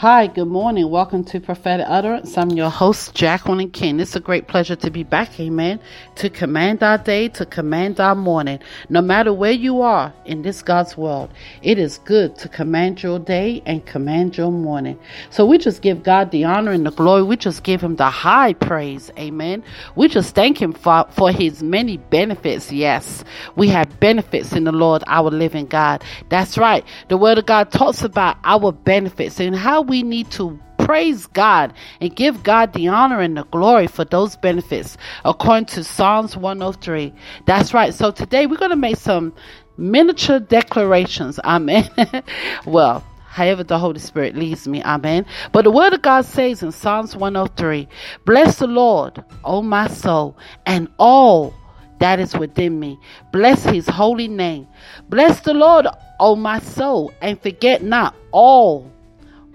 Hi, good morning. Welcome to Prophetic Utterance. I'm your host, Jacqueline King. It's a great pleasure to be back, amen, to command our day, to command our morning. No matter where you are in this God's world, it is good to command your day and command your morning. So we just give God the honor and the glory. We just give him the high praise, amen. We just thank him for, for his many benefits. Yes, we have benefits in the Lord, our living God. That's right. The word of God talks about our benefits and how we need to praise God and give God the honor and the glory for those benefits according to Psalms 103. That's right. So today we're going to make some miniature declarations. Amen. well, however the Holy Spirit leads me. Amen. But the word of God says in Psalms 103, Bless the Lord, O my soul, and all that is within me. Bless his holy name. Bless the Lord, O my soul, and forget not all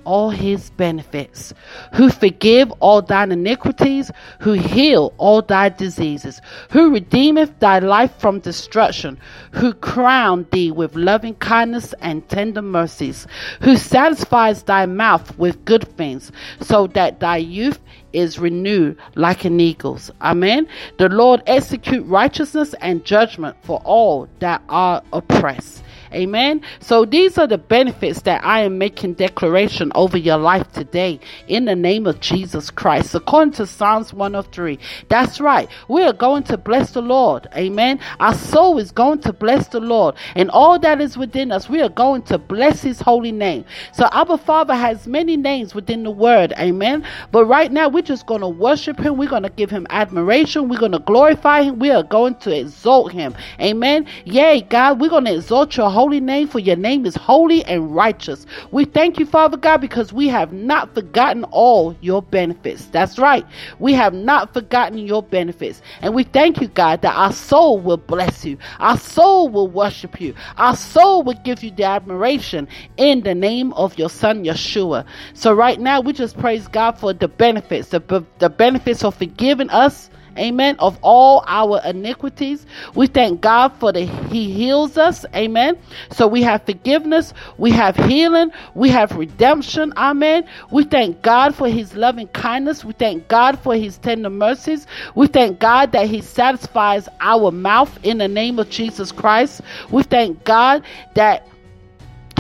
all his benefits, who forgive all thine iniquities, who heal all thy diseases, who redeemeth thy life from destruction, who crown thee with loving kindness and tender mercies, who satisfies thy mouth with good things, so that thy youth is renewed like an eagle's. Amen. The Lord execute righteousness and judgment for all that are oppressed. Amen. So these are the benefits that I am making declaration over your life today in the name of Jesus Christ. According to Psalms 103. That's right. We are going to bless the Lord. Amen. Our soul is going to bless the Lord and all that is within us. We are going to bless his holy name. So our Father has many names within the word. Amen. But right now we're just going to worship him. We're going to give him admiration. We're going to glorify him. We are going to exalt him. Amen. Yay, God, we're going to exalt your holy name, for your name is holy and righteous. We thank you, Father God, because we have not forgotten all your benefits. That's right. We have not forgotten your benefits. And we thank you, God, that our soul will bless you. Our soul will worship you. Our soul will give you the admiration in the name of your son, Yeshua. So right now, we just praise God for the benefits, the, the benefits of forgiving us amen, of all our iniquities. We thank God for the He heals us, amen. So we have forgiveness, we have healing, we have redemption, amen. We thank God for His loving kindness, we thank God for His tender mercies, we thank God that He satisfies our mouth in the name of Jesus Christ. We thank God that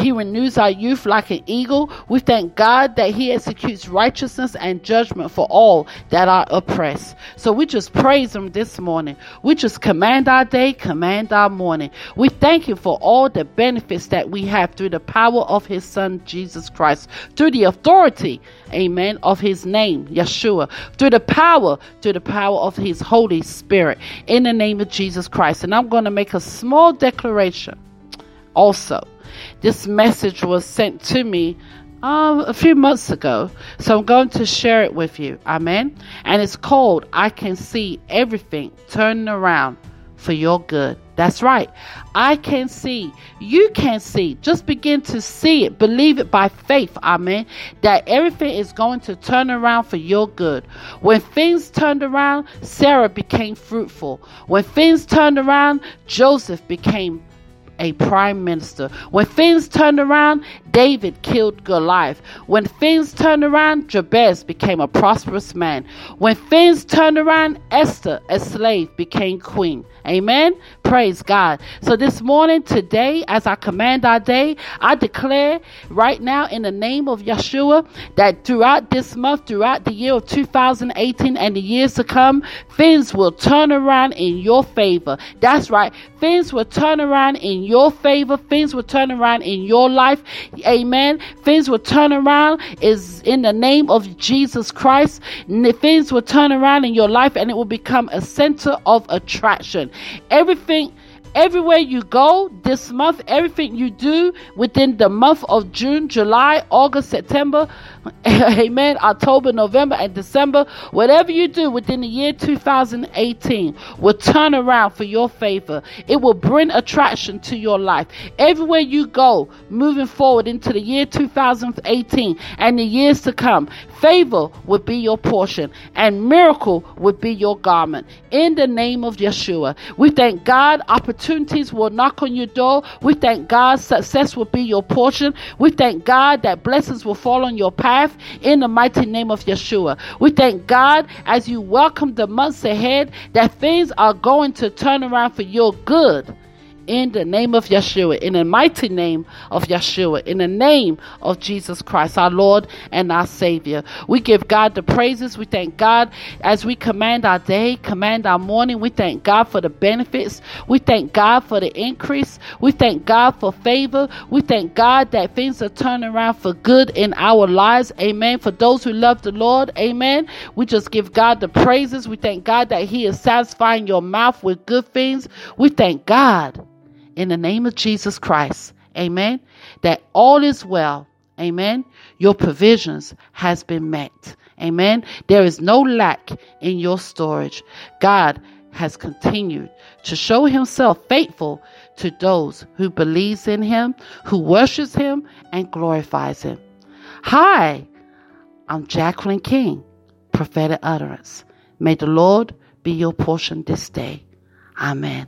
he renews our youth like an eagle. We thank God that He executes righteousness and judgment for all that are oppressed. So we just praise Him this morning. We just command our day, command our morning. We thank Him for all the benefits that we have through the power of His Son, Jesus Christ, through the authority, amen, of His name, Yeshua, through the power, through the power of His Holy Spirit, in the name of Jesus Christ. And I'm going to make a small declaration also. This message was sent to me um, a few months ago, so I'm going to share it with you. Amen. And it's called I Can See Everything Turning Around for Your Good. That's right. I can see. You can see. Just begin to see it. Believe it by faith. Amen. That everything is going to turn around for your good. When things turned around, Sarah became fruitful. When things turned around, Joseph became a prime minister. When things turned around, David killed Goliath. When things turned around, Jabez became a prosperous man. When things turned around, Esther, a slave, became queen. Amen. Praise God. So this morning, today, as I command our day, I declare right now in the name of Yeshua that throughout this month, throughout the year of 2018 and the years to come, things will turn around in your favor. That's right. Things will turn around in your favor. Things will turn around in your life. Amen. Things will turn around is in the name of Jesus Christ. Things will turn around in your life and it will become a center of attraction. Everything Everywhere you go this month, everything you do within the month of June, July, August, September, amen, October, November, and December, whatever you do within the year 2018 will turn around for your favor. It will bring attraction to your life. Everywhere you go, moving forward into the year 2018 and the years to come, favor would be your portion and miracle would be your garment. In the name of Yeshua, we thank God opportunities will knock on your door. We thank God success will be your portion. We thank God that blessings will fall on your path in the mighty name of Yeshua. We thank God as you welcome the months ahead that things are going to turn around for your good in the name of Yeshua, in the mighty name of Yeshua, in the name of Jesus Christ, our Lord and our Savior. We give God the praises. We thank God as we command our day, command our morning. We thank God for the benefits. We thank God for the increase. We thank God for favor. We thank God that things are turning around for good in our lives. Amen. For those who love the Lord, amen. We just give God the praises. We thank God that He is satisfying your mouth with good things. We thank God in the name of Jesus Christ. Amen. That all is well. Amen. Your provisions has been met. Amen. There is no lack in your storage. God has continued to show himself faithful to those who believes in him, who worships him and glorifies him. Hi, I'm Jacqueline King, prophetic utterance. May the Lord be your portion this day. Amen.